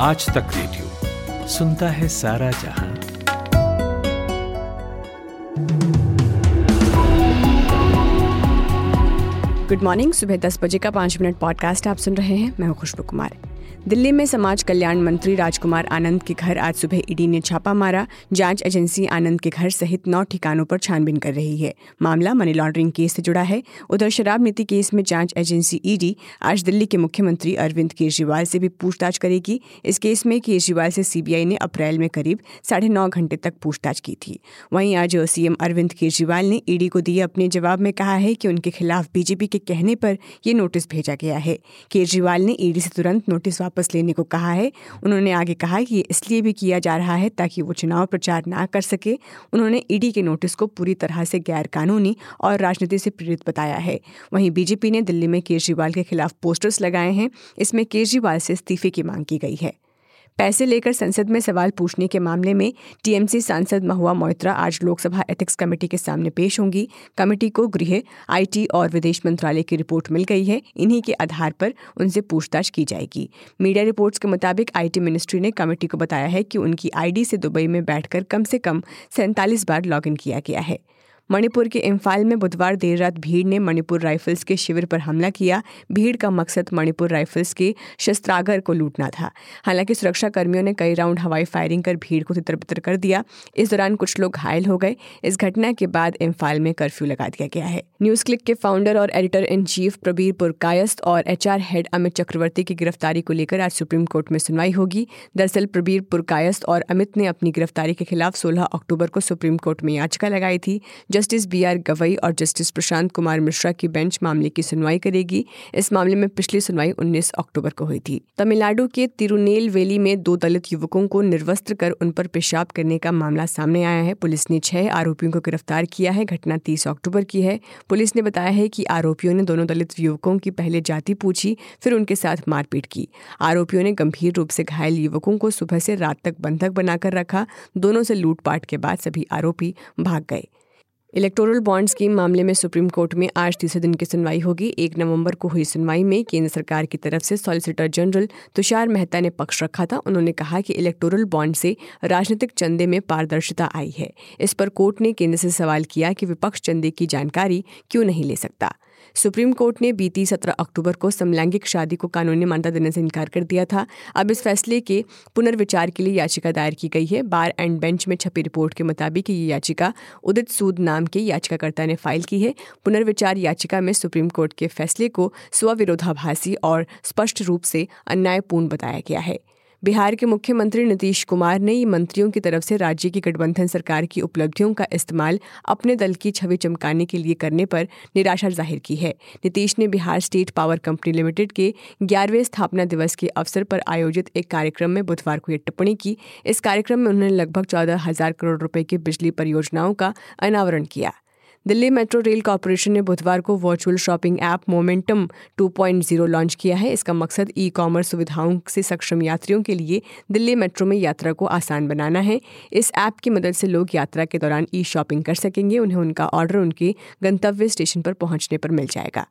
आज तक रेडियो सुनता है सारा जहाँ। गुड मॉर्निंग सुबह दस बजे का पाँच मिनट पॉडकास्ट आप सुन रहे हैं। मैं हूँ खुशबू कुमार। दिल्ली में समाज कल्याण मंत्री राजकुमार आनंद के घर आज सुबह ईडी ने छापा मारा। जाँच एजेंसी आनंद के घर सहित नौ ठिकानों पर छानबीन कर रही है। मामला मनी लॉन्ड्रिंग केस से जुड़ा है। उधर शराब नीति केस में जाँच एजेंसी ईडी आज दिल्ली के मुख्यमंत्री अरविंद केजरीवाल से भी पूछताछ करेगी। इस केस में केजरीवाल से सीबीआई ने अप्रैल में करीब साढ़े नौ घंटे तक पूछताछ की थी। वहीं आज सीएम अरविंद केजरीवाल ने ईडी को दिए अपने जवाब में कहा है कि उनके खिलाफ बीजेपी के कहने पर यह नोटिस भेजा गया है। केजरीवाल ने ईडी से तुरंत नोटिस वापस लेने को कहा है। उन्होंने आगे कहा कि ये इसलिए भी किया जा रहा है ताकि वो चुनाव प्रचार ना कर सके। उन्होंने ईडी के नोटिस को पूरी तरह से गैर कानूनी और राजनीति से प्रेरित बताया है। वहीं बीजेपी ने दिल्ली में केजरीवाल के खिलाफ पोस्टर्स लगाए हैं। इसमें केजरीवाल से इस्तीफे की मांग की गई है। पैसे लेकर संसद में सवाल पूछने के मामले में टीएमसी सांसद महुआ मोइत्रा आज लोकसभा एथिक्स कमेटी के सामने पेश होंगी। कमेटी को गृह, आईटी और विदेश मंत्रालय की रिपोर्ट मिल गई है। इन्हीं के आधार पर उनसे पूछताछ की जाएगी। मीडिया रिपोर्ट्स के मुताबिक आईटी मिनिस्ट्री ने कमेटी को बताया है कि उनकी आईडी से दुबई में बैठकर कम से कम सैंतालीस बार लॉगिन किया गया है। मणिपुर के इम्फाल में बुधवार देर रात भीड़ ने मणिपुर राइफल्स के शिविर पर हमला किया। भीड़ का मकसद मणिपुर राइफल्स के शस्त्रागर को लूटना था। हालाँकि सुरक्षा कर्मियों ने कई राउंड हवाई फायरिंग कर भीड़ को तितर बितर कर दिया। इस दौरान कुछ लोग घायल हो गए। इस घटना के बाद इम्फाल में कर्फ्यू लगा दिया गया है। न्यूज़ क्लिक के फाउंडर और editor in chief Prabir Purkayastha और एचआर हेड अमित चक्रवर्ती की गिरफ्तारी को लेकर आज सुप्रीम कोर्ट में सुनवाई होगी। दरअसल प्रबीर पुरकायस्त और अमित ने अपनी गिरफ्तारी के खिलाफ 16 अक्टूबर को सुप्रीम कोर्ट में याचिका लगाई थी जस्टिस बी आर गवई और जस्टिस प्रशांत कुमार मिश्रा की बेंच मामले की सुनवाई करेगी। इस मामले में पिछली सुनवाई 19 अक्टूबर को हुई थी। तमिलनाडु के तिरुनेल तिरुनेलवेली में दो दलित युवकों को निर्वस्त्र कर उन पर पेशाब करने का मामला सामने आया है। पुलिस ने छह आरोपियों को गिरफ़्तार किया है। घटना तीस अक्टूबर की है। पुलिस ने बताया है कि आरोपियों ने दोनों दलित युवकों की पहले जाति पूछी, फिर उनके साथ मारपीट की। आरोपियों ने गंभीर रूप से घायल युवकों को सुबह से रात तक बंधक बनाकर रखा। दोनों से लूटपाट के बाद सभी आरोपी भाग गए। इलेक्टोरल बॉन्ड स्कीम मामले में सुप्रीम कोर्ट में आज तीसरे दिन की सुनवाई होगी। एक नवंबर को हुई सुनवाई में केंद्र सरकार की तरफ़ से सॉलिसिटर जनरल तुषार मेहता ने पक्ष रखा था। उन्होंने कहा कि इलेक्टोरल बॉन्ड से राजनीतिक चंदे में पारदर्शिता आई है। इस पर कोर्ट ने केंद्र से सवाल किया कि विपक्ष चंदे की जानकारी क्यों नहीं ले सकता। सुप्रीम कोर्ट ने बीती सत्रह अक्टूबर को समलैंगिक शादी को कानूनी मान्यता देने से इनकार कर दिया था। अब इस फैसले के पुनर्विचार के लिए याचिका दायर की गई है। बार एंड बेंच में छपी रिपोर्ट के मुताबिक ये याचिका उदित सूद नाम के याचिकाकर्ता ने फ़ाइल की है। पुनर्विचार याचिका में सुप्रीम कोर्ट के फैसले को स्वविरोधाभासी और स्पष्ट रूप से अन्यायपूर्ण बताया गया है। बिहार के मुख्यमंत्री नीतीश कुमार ने मंत्रियों की तरफ़ से राज्य की गठबंधन सरकार की उपलब्धियों का इस्तेमाल अपने दल की छवि चमकाने के लिए करने पर निराशा ज़ाहिर की है। नीतीश ने Bihar state power company limited के ग्यारहवें स्थापना दिवस के अवसर पर आयोजित एक कार्यक्रम में बुधवार को यह टिप्पणी की। इस कार्यक्रम में उन्होंने लगभग चौदह हज़ार करोड़ रुपए की बिजली परियोजनाओं का अनावरण किया। दिल्ली मेट्रो रेल कॉरपोरेशन ने बुधवार को virtual shopping app momentum 2.0 launch किया है। इसका मकसद ई कॉमर्स सुविधाओं से सक्षम यात्रियों के लिए दिल्ली मेट्रो में यात्रा को आसान बनाना है। इस ऐप की मदद से लोग यात्रा के दौरान ई शॉपिंग कर सकेंगे। उन्हें उनका ऑर्डर उनके गंतव्य स्टेशन पर पहुँचने पर मिल जाएगा।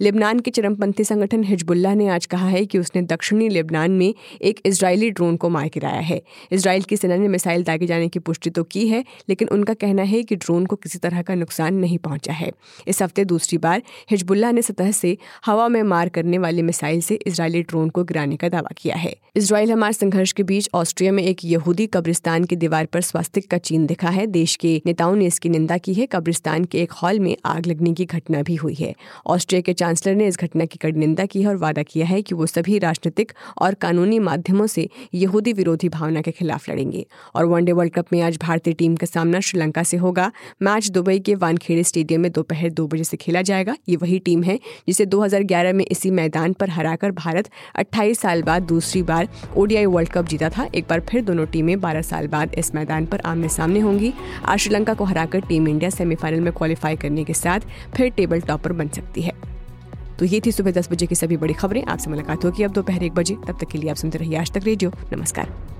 लेबनान के चरमपंथी संगठन हिजबुल्ला ने आज कहा है कि उसने दक्षिणी लेबनान में एक इसराइली ड्रोन को मार गिराया है। इसराइल की सेना ने मिसाइल दागे जाने की पुष्टि तो की है, लेकिन उनका कहना है कि ड्रोन को किसी तरह का नुकसान नहीं पहुँचा है। इस हफ़्ते दूसरी बार हिजबुल्ला ने सतह से हवा में मार करने वाली मिसाइल से इसराइली ड्रोन को गिराने का दावा किया है। इसराइल हमार संघर्ष के बीच ऑस्ट्रिया में एक यहूदी कब्रिस्तान की दीवार पर स्वास्तिक का चीन दिखा है। देश के नेताओं ने इसकी निंदा की है। कब्रिस्तान के एक हॉल में आग लगने की घटना भी हुई है। ऑस्ट्रिया के चांसलर ने इस घटना की कड़ी निंदा की है और वादा किया है कि वो सभी राजनीतिक और कानूनी माध्यमों से यहूदी विरोधी भावना के खिलाफ लड़ेंगे। और वनडे वर्ल्ड कप में आज भारतीय टीम का सामना श्रीलंका से होगा। मैच दुबई के वानखेड़े स्टेडियम में दोपहर दो बजे से खेला जाएगा। ये वही टीम है जिसे 2011 में इसी मैदान पर हराकर भारत 28 साल बाद दूसरी बार ओडीआई वर्ल्ड कप जीता था। एक बार फिर दोनों टीमें 12 साल बाद इस मैदान पर आमने सामने होंगी। आज श्रीलंका को हराकर टीम इंडिया सेमीफाइनल में क्वालिफाई करने के साथ फिर टेबल टॉपर बन सकती है। तो ये थी सुबह दस बजे की सभी बड़ी खबरें। आपसे मुलाकात होगी अब दोपहर एक बजे। तब तक के लिए आप सुनते रहिए आज तक रेडियो। नमस्कार।